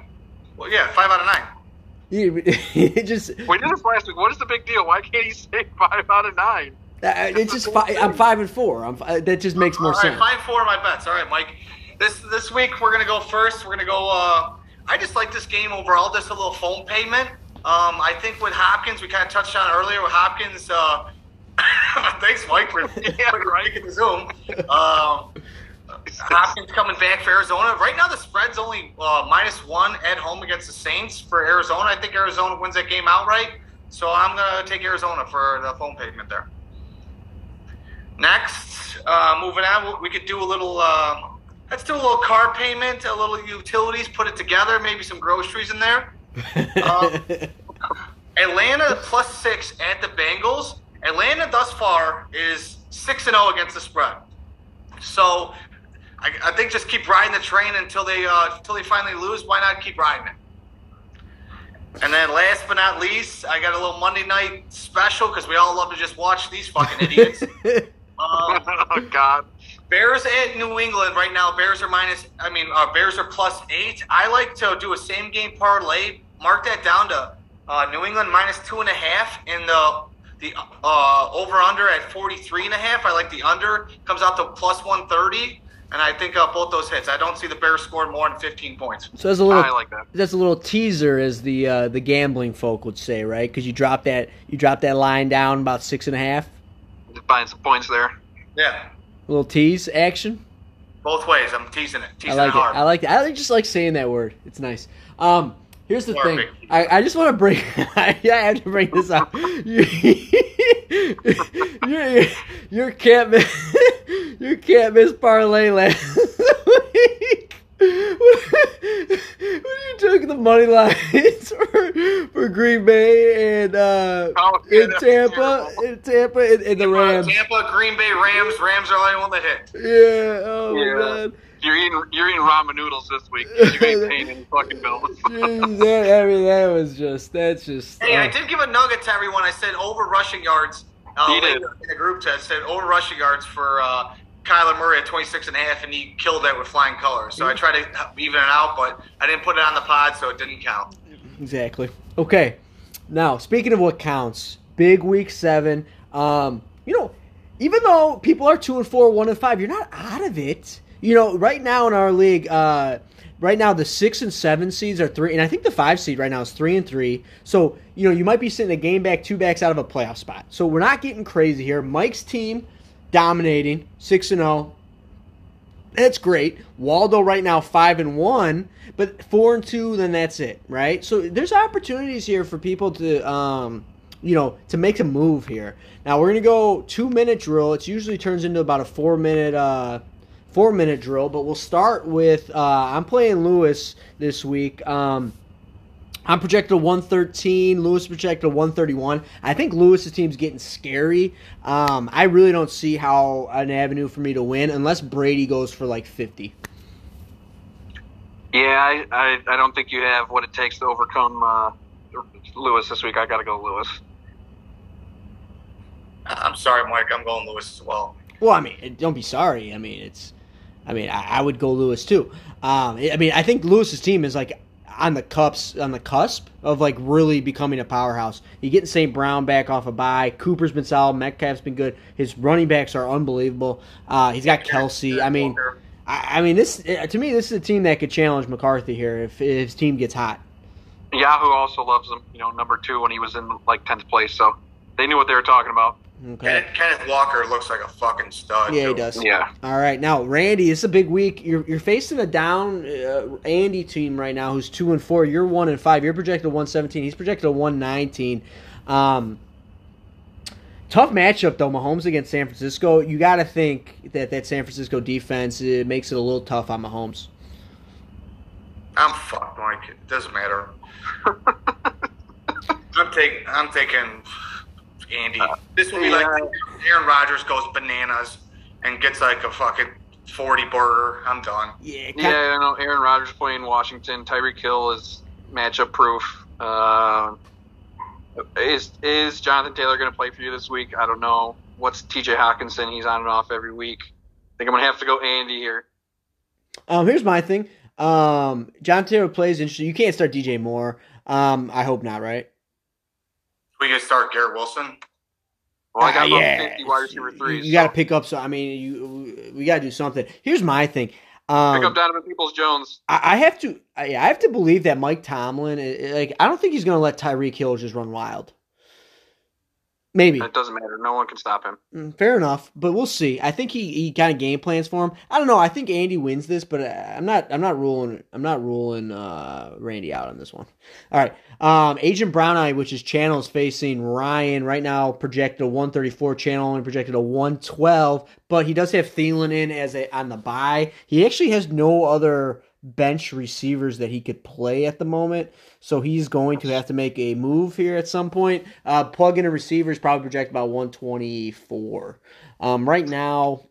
Well, yeah, five out of nine. You- it just We did this last week. What is the big deal? Why can't he say five out of nine? uh, it's just fi- I'm five and four. I'm fi- that just makes more All right, sense. five four of my bets. All right, Mike. This this week we're gonna go first. We're gonna go. Uh, I just like this game overall. Just a little phone payment. Um, I think with Hopkins, we kind of touched on earlier with Hopkins. Uh, thanks, Mike, for making the Zoom. Um, Hopkins coming back for Arizona. Right now, the spread's only uh, minus one at home against the Saints for Arizona. I think Arizona wins that game outright. So I'm gonna take Arizona for the phone payment there. Next, uh, moving on, we could do a little. Uh, let's do a little car payment, a little utilities, put it together, maybe some groceries in there. Uh, Atlanta plus six at the Bengals. Atlanta thus far is six and zero against the spread. So I, I think just keep riding the train until they uh, until they finally lose. Why not keep riding it? And then last but not least, I got a little Monday night special because we all love to just watch these fucking idiots. Um, oh God. Bears at New England right now. Bears are minus. I mean, uh, Bears are plus eight. I like to do a same game parlay. Mark that down to uh, New England minus two and a half, and the the uh, over under at 43 and a half. I like the under comes out to plus 130, and I think uh, both those hits. I don't see the Bears scoring more than 15 points. so that's a little I like that. that's a little teaser, as the uh, the gambling folk would say, right? Because you drop that you drop that line down about six and a half. Just buying some points there. Yeah, A little tease action. both ways. I'm teasing it. I Teasing like it hard. I like it. I just like saying that word. It's nice. Um, here's the thing. I, I just want to bring. yeah, I have to bring this up. You, your your can't miss your can't miss parlay last week. You took the money lines for, for Green Bay and uh, Oh, yeah, in that's Tampa, in Tampa, and, the Rams. Tampa, Green Bay, Rams. Rams are the only one that hit. Yeah. Oh Yeah. man. You're eating you're eating ramen noodles this week. You ain't paying any fucking bills. That, I mean, that was just, that's just. Hey, I uh, did give a nugget to everyone. I said over rushing yards. Uh, in the group test, said over rushing yards for uh, Kyler Murray at 26 and a half, and he killed that with flying colors. So I tried to even it out, but I didn't put it on the pod, so it didn't count. Exactly. Okay. Now, speaking of what counts, big week seven. Um, you know, even though people are two and four, one and five, you're not out of it. You know, right now in our league, uh, right now the six and seven seeds are three, and I think the five seed right now is three and three. So you know, you might be sitting a game back, two backs out of a playoff spot. So we're not getting crazy here. Mike's team dominating six and zero. That's great. Waldo right now five and one, but four and two, then that's it, right? So there's opportunities here for people to, um, you know, to make a move here. Now we're gonna go two minute drill. It usually turns into about a four minute, uh, four minute drill, but we'll start with uh, I'm playing Lewis this week. Um, I'm projected 113. Lewis projected 131. I think Lewis's team's getting scary. Um, I really don't see how an avenue for me to win unless Brady goes for like 50. Yeah, I, I I don't think you have what it takes to overcome uh, Lewis this week. I got to go Lewis. I'm sorry, Mike. I'm going Lewis as well. Well, I mean, don't be sorry. I mean, it's. I mean, I, I would go Lewis too. Um, I mean, I think Lewis's team is like on the cups on the cusp of like really becoming a powerhouse. You getting St. Brown back off a bye. Cooper's been solid. Metcalf's been good. His running backs are unbelievable. Uh, he's got Kelce. I mean, I, I mean, this to me, this is a team that could challenge McCarthy here if, if his team gets hot. Yahoo also loves him. You know, number two when he was in like tenth place, so they knew what they were talking about. Okay. Kenneth, Kenneth Walker looks like a fucking stud. Yeah, he too. does. Yeah, All right, now Randy, it's a big week. You're you're facing a down uh, Andy team right now, who's two and four. You're one and five. You're projected a one seventeen. He's projected a one nineteen. Um, tough matchup though. Mahomes against San Francisco. You got to think that that San Francisco defense it makes it a little tough on Mahomes. I'm fucked, Mike. It doesn't matter. I'm taking. I'm taking Andy. This will be like. Aaron Rodgers goes bananas and gets like a fucking forty burger. I'm done. Yeah, yeah. I know Aaron Rodgers playing Washington. Tyreek Hill is matchup proof. Uh, Is is Jonathan Taylor going to play for you this week? I don't know. What's T.J. Hockenson? He's on and off every week. I think I'm going to have to go Andy here. Um, here's my thing. Um, John Taylor plays interesting. You can't start DJ Moore. Um, I hope not, right? We can start Garrett Wilson. Well, I got about yeah. 50 wide receiver threes. You got to pick up. So I mean, you we got to do something. Here's my thing. Um, pick up Donovan Peoples Jones. I, I have to. I, I have to believe that Mike Tomlin. eh, eh, Like, I don't think he's going to let Tyreek Hill just run wild. Maybe. It doesn't matter. No one can stop him. Mm, Fair enough, but we'll see. I think he, he kind of game plans for him. I don't know. I think Andy wins this, but uh, I'm not I'm not ruling I'm not ruling uh, Randy out on this one. All right, um, Agent Brown Eye, which is channels facing Ryan right now, projected a 134. Channel and projected a 112, but he does have Thielen in as a on the buy. He actually has no other bench receivers that he could play at the moment. So he's going to have to make a move here at some point. Uh, plug in a receiver is probably projected about 124. Um, right now,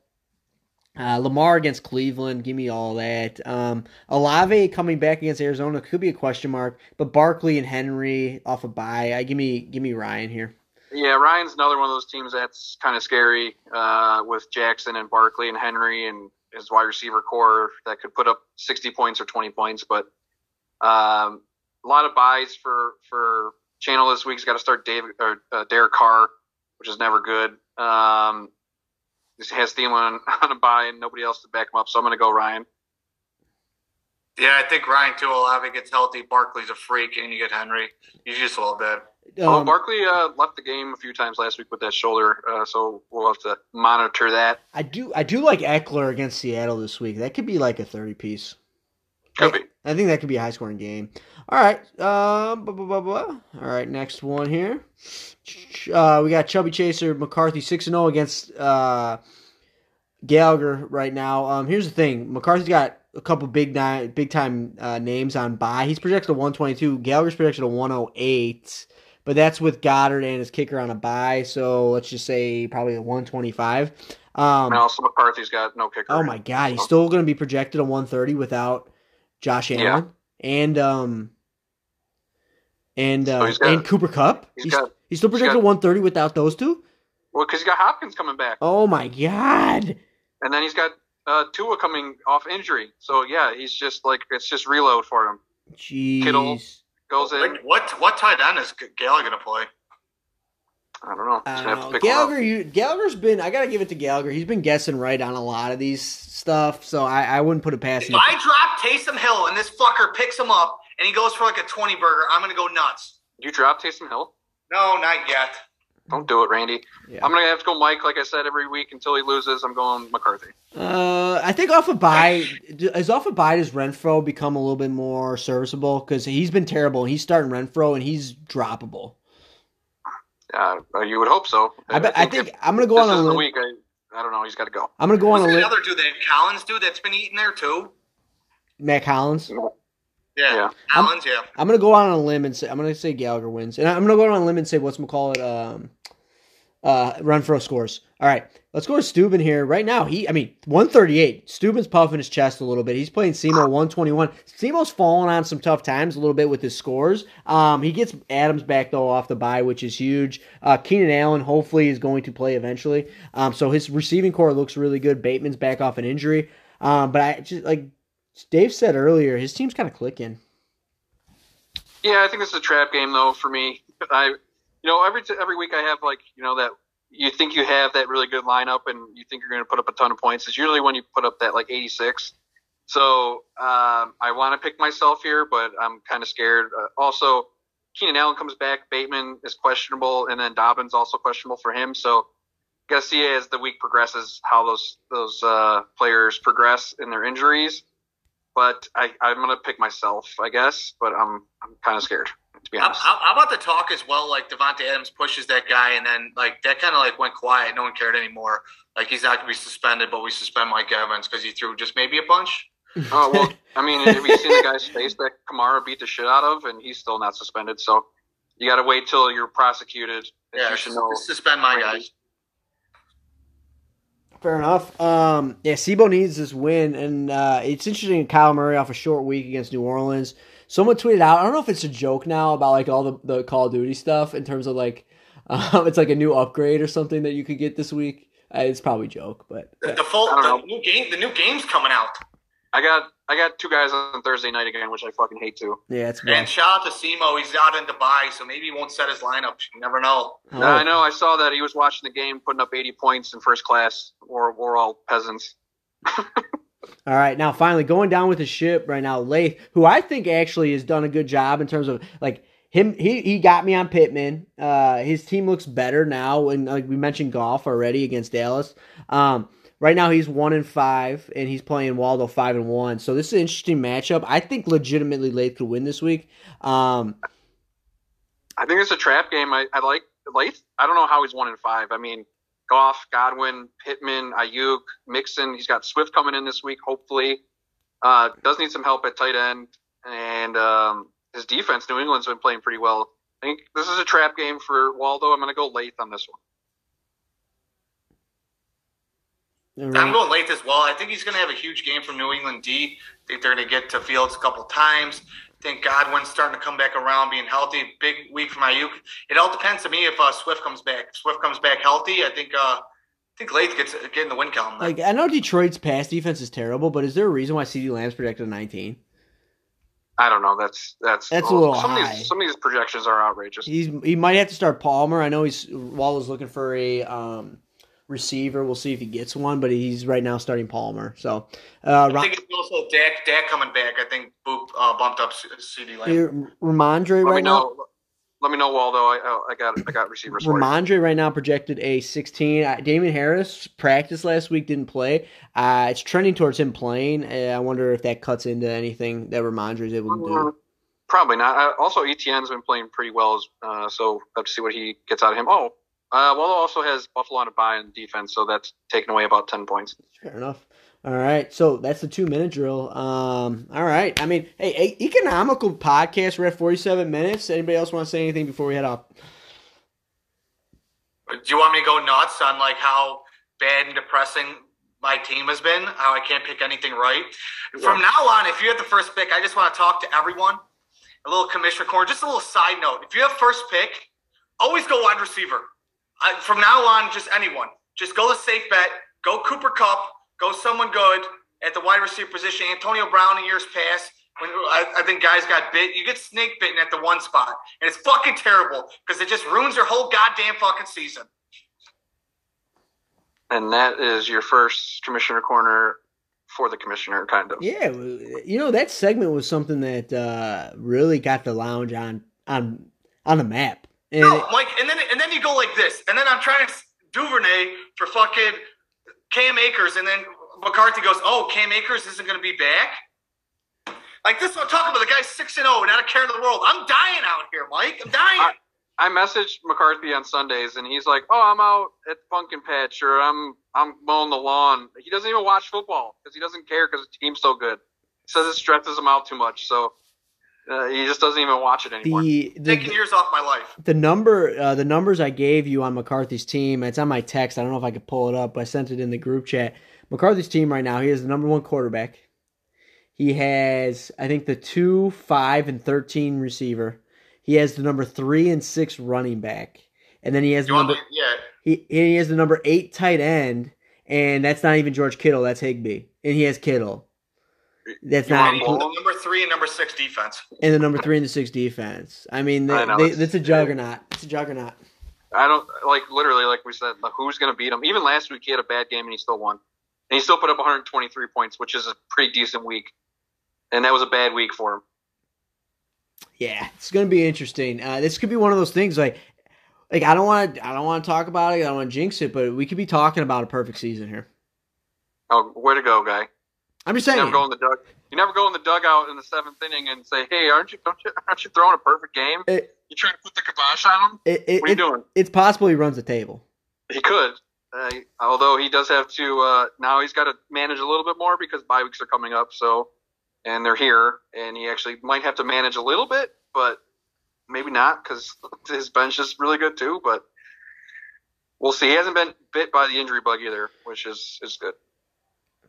uh, Lamar against Cleveland, give me all that. Um, Olave coming back against Arizona could be a question mark, but Barkley and Henry off a bye. I give me give me Ryan here. Yeah, Ryan's another one of those teams that's kind of scary uh, with Jackson and Barkley and Henry and his wide receiver core that could put up 60 points or 20 points. But um, a lot of buys for for Channel this week. He's got to start David or uh, Derek Carr, which is never good. Um, he has Thielen on a buy and nobody else to back him up, so I'm going to go Ryan. Yeah, I think Ryan too. Olave gets healthy. Barkley's a freak, and you get Henry. You just love that. Oh, Um, Barkley uh, left the game a few times last week with that shoulder, uh, so we'll have to monitor that. I do I do like Ekeler against Seattle this week. That could be like a 30 piece. Could be. I think that could be a high scoring game. All right. Um, blah, blah, blah, blah. All right. Next one here. Uh, we got Chubby Chaser McCarthy 6 and 0 against uh, Gallagher right now. Um, here's the thing McCarthy's got a couple big ni- big time uh, names on bye. He's projected a 122. Gallagher's projected a 108. But that's with Goedert and his kicker on a bye. So let's just say probably a 125. Um, And also McCarthy's got no kicker. Oh my god, he's still going to be projected a 130 without Josh Allen Yeah. and um and uh, So got- and Cooper Kupp. he's He's, got- he's still projected got- 130 without those two. Well, because he's got Hopkins coming back, Oh my god. and then he's got uh, Tua coming off injury. So yeah, he's just like it's just reload for him. Jeez. Kittle. Goes in. Like, what what tight end is Gallagher gonna play? I don't know. Just I don't know. to uh, pick one Gallagher, you, Gallagher's been. I gotta give it to Gallagher. He's been guessing right on a lot of these stuff, so I, I wouldn't put it past him. If him. I drop Taysom Hill and this fucker picks him up and he goes for like a twenty burger, I'm gonna go nuts. You drop Taysom Hill. No, not yet. Don't do it, Randy. Yeah. I'm gonna have to go Mike, like I said every week until he loses. I'm going McCarthy. Uh, I think off a bye, is off a bye does Renfrow become a little bit more serviceable because he's been terrible. He's starting Renfrow and he's droppable. Uh, you would hope so. I, bet, I think if I'm gonna go on a limb. week. I, I don't know. He's got to go. I'm gonna go on What's a that limb. other dude that Collins dude that's been eating there too? Matt Collins. Yeah, Yeah. Collins. yeah. I'm gonna go out on a limb and say I'm gonna say Gallagher wins, and I'm gonna go on a limb and say what's call it um, uh, Renfrow scores. All right, let's go to Steuben here right now. He, I mean, 138. Steuben's puffing his chest a little bit. He's playing Semo 121. Semo's fallen on some tough times a little bit with his scores. Um, he gets Adams back though off the bye, which is huge. Uh, Keenan Allen hopefully is going to play eventually. Um, so his receiving core looks really good. Bateman's back off an injury. Um, but I just like Dave said earlier, his team's kind of clicking. Yeah, I think this is a trap game though for me. I, you know, every t- every week I have like you know that you think you have that really good lineup and you think you're going to put up a ton of points. It's usually when you put up that like 86. So um, I want to pick myself here, but I'm kind of scared. Uh, also, Keenan Allen comes back. Bateman is questionable, and then Dobbins also questionable for him. So got to see as the week progresses how those those uh, players progress in their injuries. But I, I'm going to pick myself, I guess. But I'm I'm kind of scared to be How, honest. how, how about the talk as well? Like Davante Adams pushes that guy, and then like that kind of like went quiet. No one cared anymore. Like he's not gonna be suspended, but we suspend Mike Evans because he threw just maybe a bunch. Oh well, I mean, have you seen the guy's face that Kamara beat the shit out of, and he's still not suspended? So you got to wait till you're prosecuted. Yeah, you should know. suspend my guys. Fair enough. Um, yeah, Sibo needs this win, and uh, it's interesting. Kyle Murray off a short week against New Orleans. Someone tweeted out. I don't know if it's a joke now about like all the, the Call of Duty stuff in terms of like um, it's like a new upgrade or something that you could get this week. Uh, it's probably a joke, but The, the full the new game the new game's coming out. I got I got two guys on Thursday night again, which I fucking hate to. yeah, it's bad. And rough. shout out to Simo. He's out in Dubai, so maybe he won't set his lineup. You never know. Oh. I know. I saw that he was watching the game, putting up 80 points in first class. We're, we're all peasants. All right, now finally going down with the ship right now, Lath, who I think actually has done a good job in terms of like him. He he got me on Pittman. Uh, his team looks better now, and like we mentioned, golf already against Dallas. Um, right now he's one and five, and he's playing Waldo five and one. So this is an interesting matchup. I think legitimately Lath could win this week. Um, I think it's a trap game. I, I like Lath. I don't know how he's one in five. I mean, Goff, Godwin, Pittman, Aiyuk, Mixon. He's got Swift coming in this week, hopefully. Uh, does need some help at tight end, and um, his defense, New England's been playing pretty well. I think this is a trap game for Waldo. I'm going to go late on this one. I'm going late as well. I think he's going to have a huge game from New England D. I think they're going to get to Fields a couple times. I think Godwin's starting to come back around, being healthy. Big week for Aiyuk. It all depends to me if uh, Swift comes back. If Swift comes back healthy, I think uh, I think Lath gets getting the win count. Like I know Detroit's pass defense is terrible, but is there a reason why CeeDee Lamb's projected a 19? I don't know. That's that's That's a little some Of high. these, some of these projections are outrageous. He's he might have to start Palmer. I know he's Waldo's looking for a um, receiver. We'll see if he gets one, but he's right now starting Palmer. So uh, I Ra- think it's also Dak. Dak coming back. I think Boop uh, bumped up CeeDee Lamb. Rhamondre Let me right now. know. Let me know, Waldo. I, I got I got receivers for you. Rhamondre right now projected a 16. Uh, Damien Harris practiced last week, didn't play. Uh, it's trending towards him playing. Uh, I wonder if that cuts into anything that Rhamondre is able to do. Mm, Probably not. Uh, also, ETN's been playing pretty well, uh, so have to see what he gets out of him. Oh, uh, Waldo also has Buffalo on a bye in defense, so that's taken away about ten points. Fair enough. All right, so that's the two minute drill. Um, all right, I mean, hey, a- economical podcast. We're at forty seven minutes. Anybody else want to say anything before we head off? Do you want me to go nuts on like how bad and depressing my team has been? How I can't pick anything right. From now on, if you have the first pick, I just want to talk to everyone. A little commissioner corner. Just a little side note. If you have first pick, always go wide receiver. I, from now on, just anyone. Just go the safe bet. Go Cooper Kupp. Go someone good at the wide receiver position. Antonio Brown in years past. When I, I think guys got bit, you get snake bitten at the one spot, and it's fucking terrible because it just ruins your whole goddamn fucking season. And that is your first commissioner corner for the commissioner, kind of. Yeah, you know that segment was something that uh, really got the lounge on on on the map. And No, Mike, and then and then you go like this, and then I'm trying to Duvernay for fucking Cam Akers, and then McCarthy goes, "Oh, Cam Akers isn't going to be back." Like this, is what I'm talking about. The guy's six and oh zero, not a care in the world. I'm dying out here, Mike. I'm dying. I messaged McCarthy on Sundays, and he's like, "Oh, I'm out at pumpkin patch, or I'm I'm mowing the lawn." He doesn't even watch football because he doesn't care because the team's so good. He says it stresses him out too much, so uh, he just doesn't even watch it anymore. the Taking years off my life. the number uh, the numbers I gave you on McCarthy's team, it's on my text. I don't know if I could pull it up. But I sent it in the group chat. McCarthy's team right now, he has the number one quarterback. He has, I think, the two, five, and thirteen receiver. He has the number three and six running back, and then he has the You number me? Yeah. he he has the number eight tight end, and that's not even George Kittle. That's Higbee, and he has Kittle. That's You not include- the number three and number six defense. and the number three and the six defense. I mean, they, I know, they, it's- it's a juggernaut. It's a juggernaut. I don't like literally like we said, who's going to beat him? Even last week he had a bad game and he still won, and he still put up 123 points, which is a pretty decent week, and that was a bad week for him. Yeah, it's going to be interesting. Uh, this could be one of those things like, like I don't want to, I don't want to talk about it. I don't want to jinx it, but we could be talking about a perfect season here. Oh, way to go, guy! I'm just You saying. never go in the dug. You never go in the dugout in the seventh inning and say, "Hey, aren't you? Don't you? Aren't you throwing a perfect game? It, You trying to put the kibosh on him? it, it, What are you doing?" it's possible he runs the table. He could. Uh, although he does have to uh, now, he's got to manage a little bit more because bye weeks are coming up. So, and they're here, and he actually might have to manage a little bit, but maybe not because his bench is really good too. But we'll see. He hasn't been bit by the injury bug either, which is is good.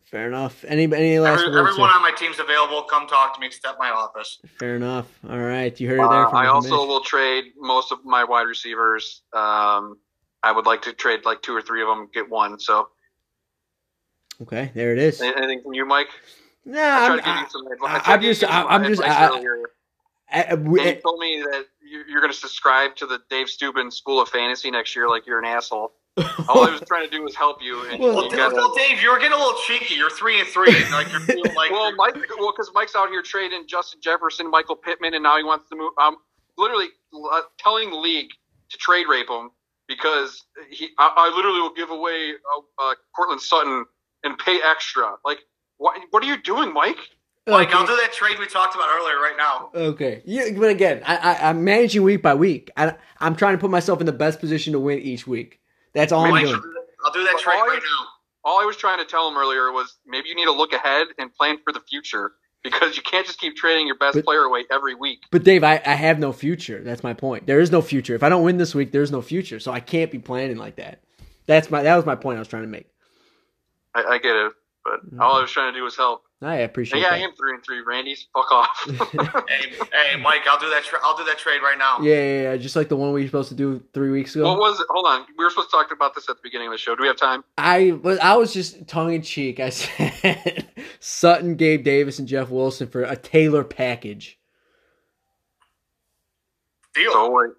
Fair enough. Any any last Every, words? everyone sir? on my team's available. Come talk to me. Step my office. Fair enough. All right, you heard it there. Uh, From I the also commish. will trade most of my wide receivers. Um, I would like to trade like two or three of them, get one. So, Okay, there it is. anything from you, Mike? Nah, I I'm, to give I, you some. I- I tried I'm just- you some I- I'm just- advice I- earlier. I- And we- you told me that you- you're going to subscribe to the Dave Steuben School of Fantasy next year, like you're an asshole. All I was trying to do was help you, and Well, Well, you D- well, Dave, you're getting a little cheeky. You're three and three. and, Like you're feeling like well, Mike, well, because Mike's out here trading Justin Jefferson, Michael Pittman, and now he wants to move. I'm literally uh, telling the league to trade rape him because he, I, I literally will give away uh, uh, Courtland Sutton and pay extra. Like, what? What are you doing, Mike? Mike, I'll do that trade we talked about earlier right now. Okay, yeah, but again, I, I, I'm managing week by week. I, I'm trying to put myself in the best position to win each week. That's all I'm doing. I'll do that But trade all I- right now. All I was trying to tell him earlier was maybe you need to look ahead and plan for the future because you can't just keep trading your best But- player away every week. But Dave, I, I have no future. That's my point. There is no future. If I don't win this week, there's no future. So I can't be planning like that. That's my that was my point I was trying to make. I, I get it, but mm-hmm. all I was trying to do was help. I appreciate And yeah, I am three and three. Randy's fuck off. Hey, hey, Mike, I'll do that. Tra- I'll do that trade right now. Yeah, yeah, yeah, just like the one we were supposed to do three weeks ago. What was it? Hold on. We were supposed to talk about this at the beginning of the show. Do we have time? I was I was just tongue in cheek. I said Sutton, Gabe Davis, and Jeff Wilson for a Taylor package. Deal. So wait,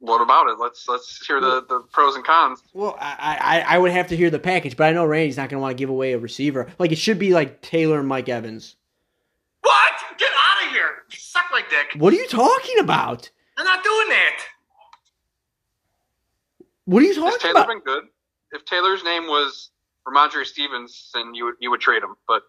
what about it? Let's let's hear the, the pros and cons. Well, I, I I would have to hear the package, but I know Randy's not going to want to give away a receiver. Like it should be like Taylor and Mike Evans. What? Get out of here! You Suck my dick. What are you talking about? I'm not doing that. What are you talking Has talking Taylor about? been good? If Taylor's name was Rhamondre Stevens, then you would you would trade him, but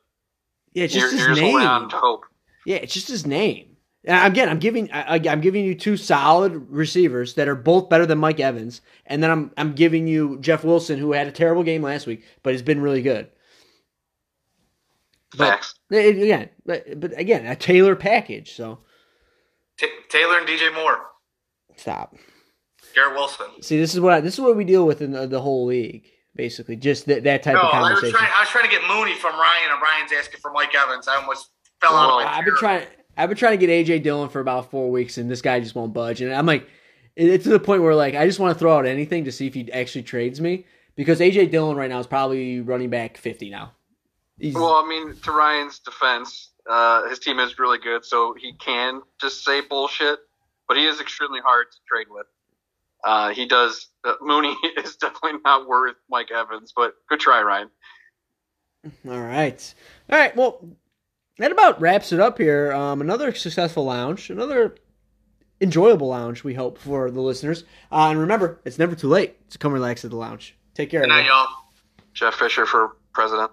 Yeah, it's you're, just his you're just holding on name. to hope. Yeah, it's just his name. And Again, I'm giving I, I'm giving you two solid receivers that are both better than Mike Evans, and then I'm I'm giving you Jeff Wilson, who had a terrible game last week, but has been really good. But- Facts. It- again, but, but again, a Taylor package. So T- Taylor and DJ Moore, stop. Garrett Wilson. See, this is what I, this is what we deal with in the, the whole league, basically. Just that that type No, of I was conversation. trying. I was trying to get Mooney from Ryan, and Ryan's asking for Mike Evans. I almost fell out of my I've been chair. trying. I've been trying to get AJ Dillon for about four weeks, and this guy just won't budge. And I'm like, it's to the point where like I just want to throw out anything to see if he actually trades me because AJ Dillon right now is probably running back fifty now. He's, Well, I mean, to Ryan's defense, uh, his team is really good, so he can just say bullshit. But he is extremely hard to trade with. Uh, he does. Uh, Mooney is definitely not worth Mike Evans, but good try, Ryan. all right, all right. Well, that about wraps it up here. Um, another successful lounge, another enjoyable lounge. We hope for the listeners. Uh, and remember, it's never too late to come relax at the lounge. Take care. Good night, y'all. Jeff Fisher for president.